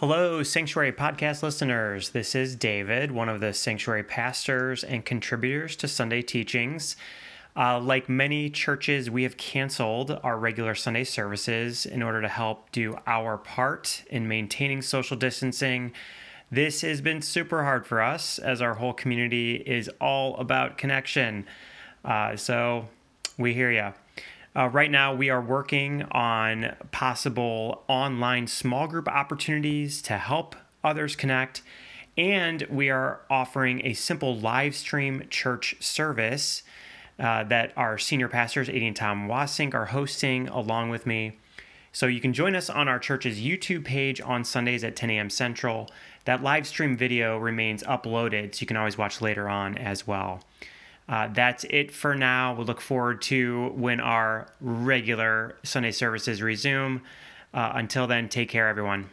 Hello, Sanctuary Podcast listeners. This is David, one of the Sanctuary pastors and contributors to Sunday teachings. Uh, like many churches, we have canceled our regular Sunday services in order to help do our part in maintaining social distancing. This has been super hard for us as our whole community is all about connection. Uh, so we hear you. Uh, right now, we are working on possible online small group opportunities to help others connect. And we are offering a simple live stream church service uh, that our senior pastors, Adi and Tom Wasink, are hosting along with me. So you can join us on our church's YouTube page on Sundays at 10 a.m. Central. That live stream video remains uploaded, so you can always watch later on as well. Uh, that's it for now. We'll look forward to when our regular Sunday services resume. Uh, until then, take care, everyone.